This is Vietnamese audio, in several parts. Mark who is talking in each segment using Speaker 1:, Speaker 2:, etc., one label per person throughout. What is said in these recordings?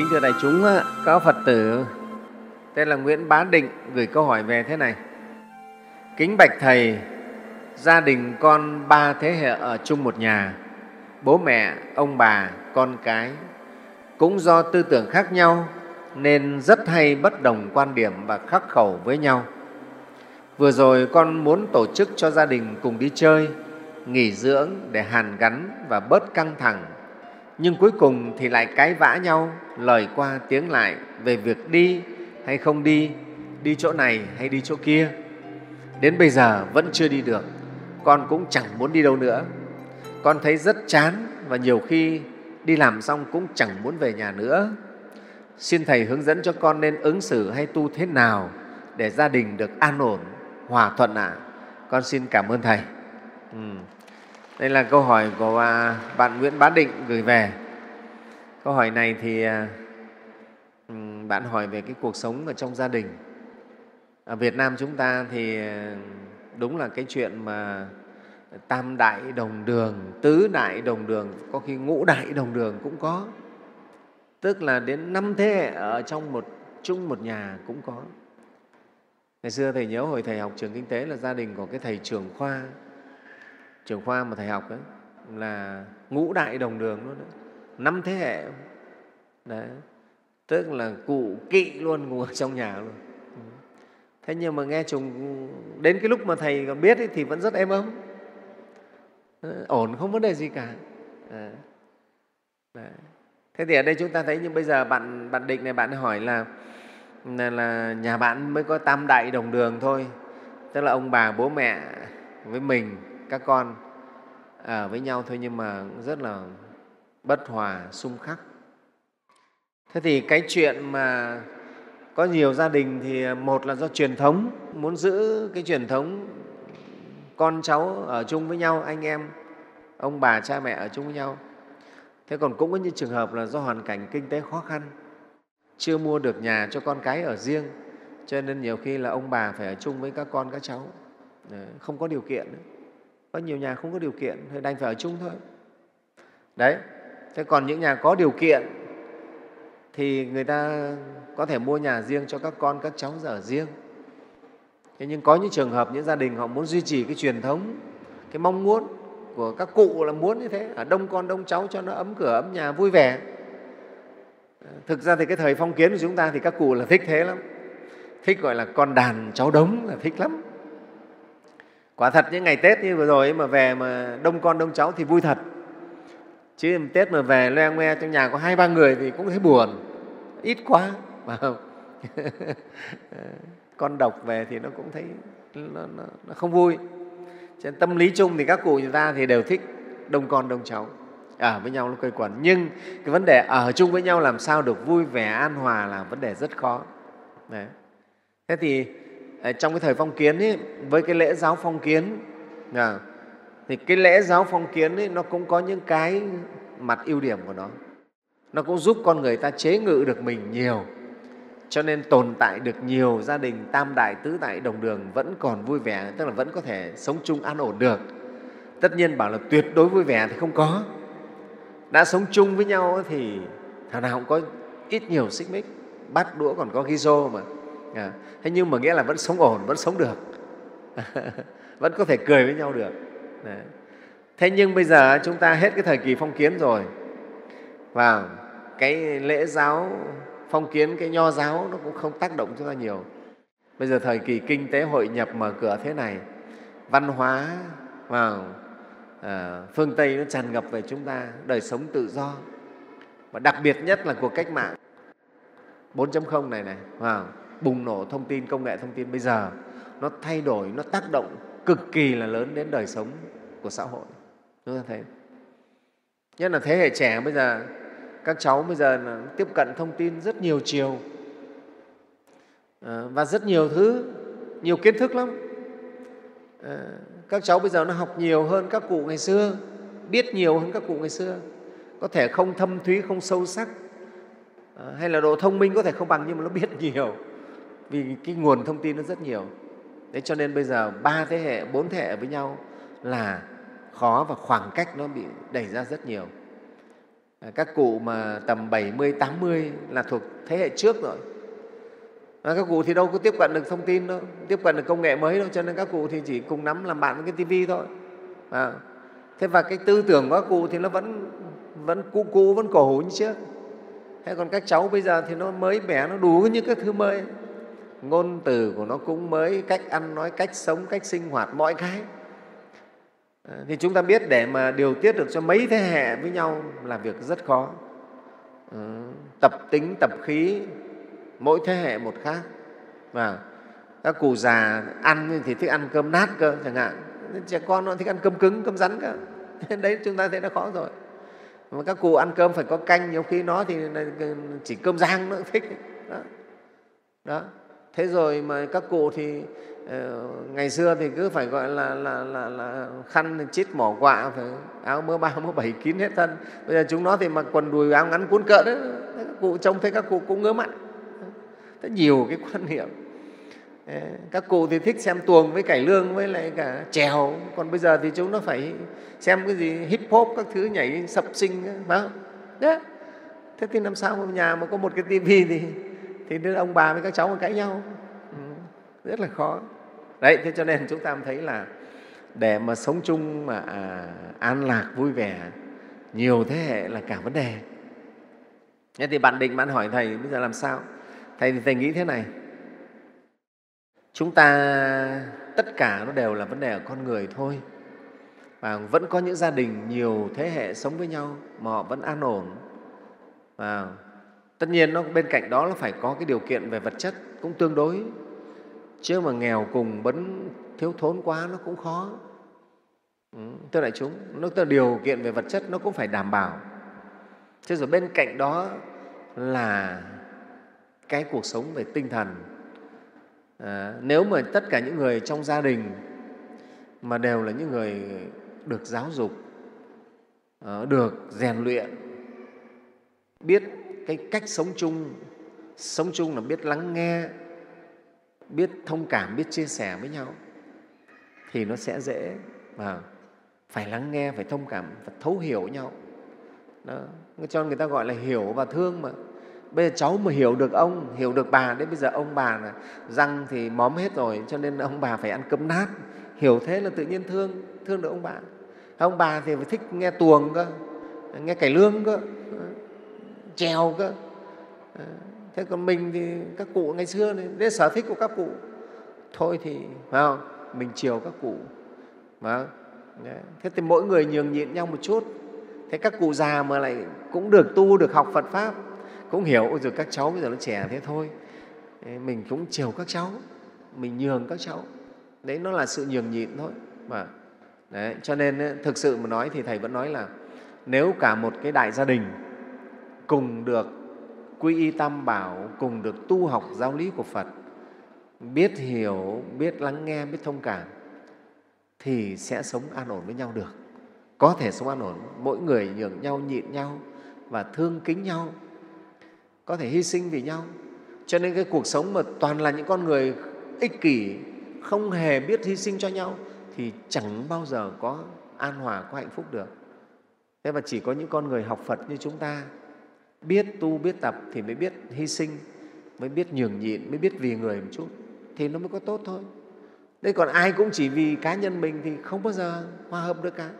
Speaker 1: Kính thưa đại chúng, có Phật tử tên là Nguyễn Bá Định gửi câu hỏi về thế này. Kính bạch Thầy, gia đình con ba thế hệ ở chung một nhà, bố mẹ, ông bà, con cái, cũng do tư tưởng khác nhau nên rất hay bất đồng quan điểm và khắc khẩu với nhau. Vừa rồi con muốn tổ chức cho gia đình cùng đi chơi, nghỉ dưỡng để hàn gắn và bớt căng thẳng nhưng cuối cùng thì lại cãi vã nhau, lời qua tiếng lại về việc đi hay không đi đi chỗ này hay đi chỗ kia đến bây giờ vẫn chưa đi được, con cũng chẳng muốn đi đâu nữa con thấy rất chán và nhiều khi đi làm xong cũng chẳng muốn về nhà nữa xin thầy hướng dẫn cho con nên ứng xử hay tu thế nào để gia đình được an ổn, hòa thuận ạ à? con xin cảm ơn thầy ừ. Đây là câu hỏi của à, bạn Nguyễn Bá Định gửi về. Câu hỏi này thì à, bạn hỏi về cái cuộc sống ở trong gia đình. Ở Việt Nam chúng ta thì à, đúng là cái chuyện mà tam đại đồng đường, tứ đại đồng đường, có khi ngũ đại đồng đường cũng có. Tức là đến năm thế hệ ở trong một chung một nhà cũng có. Ngày xưa Thầy nhớ hồi Thầy học trường kinh tế là gia đình của cái Thầy trưởng khoa trường khoa mà thầy học ấy là ngũ đại đồng đường luôn đấy. Năm thế hệ. Đấy. Tức là cụ kỵ luôn ngủ ở trong nhà luôn. Thế nhưng mà nghe trùng đến cái lúc mà thầy còn biết ấy, thì vẫn rất êm ấm. Ổn không vấn đề gì cả. Đấy. Đấy. thế thì ở đây chúng ta thấy nhưng bây giờ bạn bạn định này bạn hỏi là là, là nhà bạn mới có tam đại đồng đường thôi. Tức là ông bà bố mẹ với mình các con ở với nhau thôi nhưng mà rất là bất hòa, xung khắc. Thế thì cái chuyện mà có nhiều gia đình thì à, một là do truyền thống, muốn giữ cái truyền thống con cháu ở chung với nhau, anh em, ông bà, cha mẹ ở chung với nhau. Thế còn cũng có những trường hợp là do hoàn cảnh kinh tế khó khăn, chưa mua được nhà cho con cái ở riêng, cho nên nhiều khi là ông bà phải ở chung với các con, các cháu. Không có điều kiện nữa có nhiều nhà không có điều kiện, thì đành phải ở chung thôi. Đấy, thế còn những nhà có điều kiện thì người ta có thể mua nhà riêng cho các con, các cháu ở riêng. Thế nhưng có những trường hợp, những gia đình họ muốn duy trì cái truyền thống, cái mong muốn của các cụ là muốn như thế ở đông con, đông cháu cho nó ấm cửa, ấm nhà, vui vẻ. Thực ra thì cái thời phong kiến của chúng ta thì các cụ là thích thế lắm. Thích gọi là con đàn cháu đống là thích lắm quả thật những ngày tết như vừa rồi mà về mà đông con đông cháu thì vui thật. Chứ tết mà về loe ngoe trong nhà có hai ba người thì cũng thấy buồn. Ít quá mà không? Con độc về thì nó cũng thấy nó, nó, nó không vui. Cho nên tâm lý chung thì các cụ người ta thì đều thích đông con đông cháu ở với nhau nó quây quần. Nhưng cái vấn đề ở chung với nhau làm sao được vui vẻ an hòa là vấn đề rất khó. Đấy. thế thì Ờ, trong cái thời phong kiến ấy, với cái lễ giáo phong kiến à, thì cái lễ giáo phong kiến ấy, nó cũng có những cái mặt ưu điểm của nó. Nó cũng giúp con người ta chế ngự được mình nhiều cho nên tồn tại được nhiều gia đình tam đại tứ đại đồng đường vẫn còn vui vẻ tức là vẫn có thể sống chung an ổn được. Tất nhiên bảo là tuyệt đối vui vẻ thì không có. Đã sống chung với nhau thì thằng nào cũng có ít nhiều xích mích bắt đũa còn có ghi rô mà à, thế nhưng mà nghĩa là vẫn sống ổn vẫn sống được. Vẫn có thể cười với nhau được. Đấy. thế nhưng bây giờ chúng ta hết cái thời kỳ phong kiến rồi. Và cái lễ giáo phong kiến cái nho giáo nó cũng không tác động chúng ta nhiều. Bây giờ thời kỳ kinh tế hội nhập mở cửa thế này văn hóa vào à, phương tây nó tràn ngập về chúng ta đời sống tự do. Và đặc biệt nhất là cuộc cách mạng 4.0 này này vào bùng nổ thông tin công nghệ thông tin bây giờ nó thay đổi nó tác động cực kỳ là lớn đến đời sống của xã hội. Chúng ta thấy. Nhất là thế hệ trẻ bây giờ các cháu bây giờ là tiếp cận thông tin rất nhiều chiều. À, và rất nhiều thứ nhiều kiến thức lắm. À, các cháu bây giờ nó học nhiều hơn các cụ ngày xưa biết nhiều hơn các cụ ngày xưa. Có thể không thâm thúy không sâu sắc. À, hay là độ thông minh có thể không bằng nhưng mà nó biết nhiều vì cái nguồn thông tin nó rất nhiều thế cho nên bây giờ ba thế hệ bốn thế hệ với nhau là khó và khoảng cách nó bị đẩy ra rất nhiều à, các cụ mà tầm 70, 80 là thuộc thế hệ trước rồi. Và các cụ thì đâu có tiếp cận được thông tin đâu, tiếp cận được công nghệ mới đâu, cho nên các cụ thì chỉ cùng nắm làm bạn với cái tivi thôi. À, thế và cái tư tưởng của các cụ thì nó vẫn vẫn cũ cũ vẫn cổ hủ như trước thế còn các cháu bây giờ thì nó mới mẻ nó đủ những cái thứ mới ngôn từ của nó cũng mới cách ăn nói cách sống cách sinh hoạt mọi cái. À, thì chúng ta biết để mà điều tiết được cho mấy thế hệ với nhau là việc rất khó. Ờ, tập tính tập khí mỗi thế hệ một khác. Và các cụ già ăn thì thích ăn cơm nát cơ chẳng hạn. Trẻ con nó thích ăn cơm cứng cơm rắn cơ. Đấy chúng ta thấy nó khó rồi. Mà các cụ ăn cơm phải có canh nhiều khi nó thì chỉ cơm rang nó thích. Đó. đó thế rồi mà các cụ thì ờ, ngày xưa thì cứ phải gọi là, là, là, là khăn chít mỏ quạ phải áo mưa ba mưa bảy kín hết thân. Bây giờ chúng nó thì mặc quần đùi áo ngắn cuốn cỡ đấy. Các cụ trông thấy các cụ cũng ngứa mặt rất nhiều cái quan niệm. Ờ, các cụ thì thích xem tuồng với cải lương với lại cả trèo còn bây giờ thì chúng nó phải xem cái gì hip hop các thứ nhảy sập sinh phải không? Đấy thế thì làm sao mà nhà mà có một cái tivi thì thì nên ông bà với các cháu cãi nhau. Ừ, rất là khó. Đấy thế cho nên chúng ta thấy là để mà sống chung mà à, an lạc vui vẻ nhiều thế hệ là cả vấn đề. Thế thì bạn định bạn hỏi thầy bây giờ làm sao? Thầy thì thầy nghĩ thế này. Chúng ta tất cả nó đều là vấn đề ở con người thôi. Và vẫn có những gia đình nhiều thế hệ sống với nhau mà họ vẫn an ổn. Và tất nhiên nó bên cạnh đó là phải có cái điều kiện về vật chất cũng tương đối. Chứ mà nghèo cùng bấn thiếu thốn quá nó cũng khó. Ừ, thưa đại chúng nó tức là điều kiện về vật chất nó cũng phải đảm bảo. Thế rồi bên cạnh đó là cái cuộc sống về tinh thần. À, nếu mà tất cả những người trong gia đình mà đều là những người được giáo dục ờ, được rèn luyện biết cái cách sống chung. Sống chung là biết lắng nghe, biết thông cảm, biết chia sẻ với nhau. Thì nó sẽ dễ và phải lắng nghe, phải thông cảm và thấu hiểu nhau. Đó. cho người ta gọi là hiểu và thương mà. Bây giờ cháu mà hiểu được ông, hiểu được bà đấy bây giờ ông bà là răng thì móm hết rồi, cho nên ông bà phải ăn cơm nát. Hiểu thế là tự nhiên thương thương được ông bà. Ông bà thì phải thích nghe tuồng cơ, nghe cải lương cơ trèo cơ. Ờ, thế còn mình thì các cụ ngày xưa này đấy sở thích của các cụ. Thôi thì phải không? Mình chiều các cụ. Mà, thế thì mỗi người nhường nhịn nhau một chút. Thế các cụ già mà lại cũng được tu được học phật pháp cũng hiểu ôi rồi các cháu bây giờ nó trẻ thế thôi. Mình cũng chiều các cháu mình nhường các cháu. Đấy nó là sự nhường nhịn thôi mà. Đấy, cho nên thực sự mà nói thì thầy vẫn nói là nếu cả một cái đại gia đình cùng được quy y tam bảo, cùng được tu học giáo lý của phật, biết hiểu, biết lắng nghe, biết thông cảm, thì sẽ sống an ổn với nhau được. Có thể sống an ổn, mỗi người nhường nhau, nhịn nhau và thương kính nhau, có thể hy sinh vì nhau. Cho nên cái cuộc sống mà toàn là những con người ích kỷ, không hề biết hy sinh cho nhau, thì chẳng bao giờ có an hòa, có hạnh phúc được. Thế mà chỉ có những con người học phật như chúng ta biết tu biết tập thì mới biết hy sinh mới biết nhường nhịn mới biết vì người một chút thì nó mới có tốt thôi. Đây còn ai cũng chỉ vì cá nhân mình thì không bao giờ hòa hợp được cả.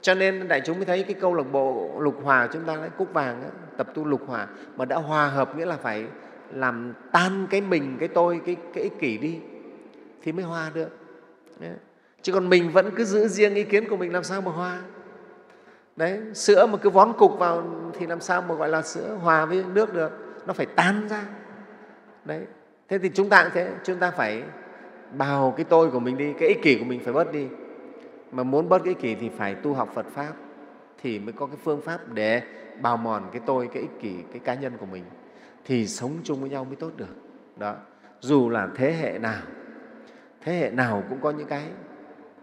Speaker 1: Cho nên đại chúng mới thấy cái câu lạc bộ lục hòa chúng ta lấy cúc vàng ấy, tập tu lục hòa mà đã hòa hợp nghĩa là phải làm tan cái mình cái tôi cái, cái ích kỷ đi thì mới hòa được. Chứ còn mình vẫn cứ giữ riêng ý kiến của mình làm sao mà hòa đấy, sữa mà cứ vón cục vào thì làm sao mà gọi là sữa hòa với nước được? Nó phải tan ra. Đấy, thế thì chúng ta cũng thế, chúng ta phải bào cái tôi của mình đi, cái ích kỷ của mình phải bớt đi. Mà muốn bớt cái ích kỷ thì phải tu học phật pháp thì mới có cái phương pháp để bào mòn cái tôi, cái ích kỷ, cái cá nhân của mình. Thì sống chung với nhau mới tốt được. Đó, dù là thế hệ nào, thế hệ nào cũng có những cái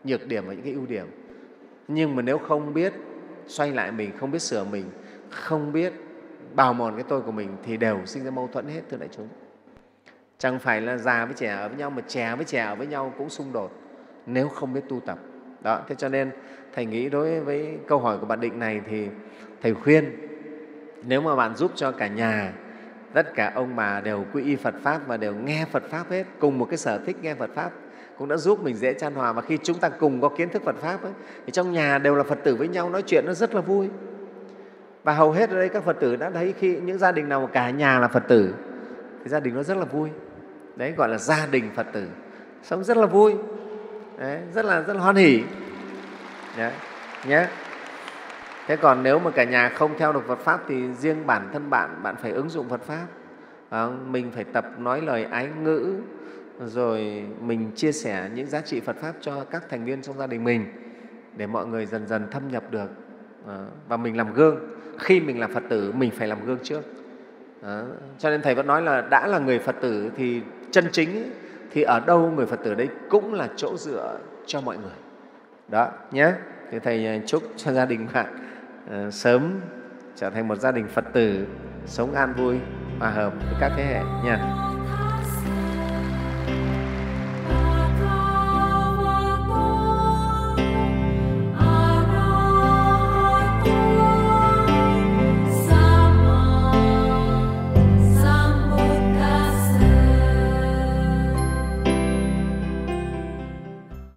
Speaker 1: nhược điểm và những cái ưu điểm. Nhưng mà nếu không biết xoay lại mình không biết sửa mình không biết bào mòn cái tôi của mình thì đều sinh ra mâu thuẫn hết thưa đại chúng. Chẳng phải là già với trẻ ở với nhau mà trẻ với trẻ ở với nhau cũng xung đột nếu không biết tu tập. Đó thế cho nên thầy nghĩ đối với câu hỏi của bạn định này thì thầy khuyên nếu mà bạn giúp cho cả nhà tất cả ông bà đều quy y Phật Pháp và đều nghe Phật Pháp hết, cùng một cái sở thích nghe Phật Pháp cũng đã giúp mình dễ chan hòa. Và khi chúng ta cùng có kiến thức Phật Pháp ấy, thì trong nhà đều là Phật tử với nhau nói chuyện nó rất là vui. Và hầu hết ở đây các Phật tử đã thấy khi những gia đình nào mà cả nhà là Phật tử thì gia đình nó rất là vui. Đấy gọi là gia đình Phật tử. Sống rất là vui. Đấy, rất là rất là hoan hỉ đấy, nhé thế còn nếu mà cả nhà không theo được Phật pháp thì riêng bản thân bạn bạn phải ứng dụng Phật pháp. Mình phải tập nói lời ái ngữ rồi mình chia sẻ những giá trị Phật pháp cho các thành viên trong gia đình mình để mọi người dần dần thâm nhập được à, và mình làm gương. Khi mình là Phật tử, mình phải làm gương trước. Cho nên thầy vẫn nói là đã là người Phật tử thì chân chính thì ở đâu người Phật tử đấy cũng là chỗ dựa cho mọi người. Đó, nhé. Thì thầy à, chúc cho gia đình bạn à, sớm trở thành một gia đình Phật tử sống an vui, hòa hợp với các thế hệ, nha.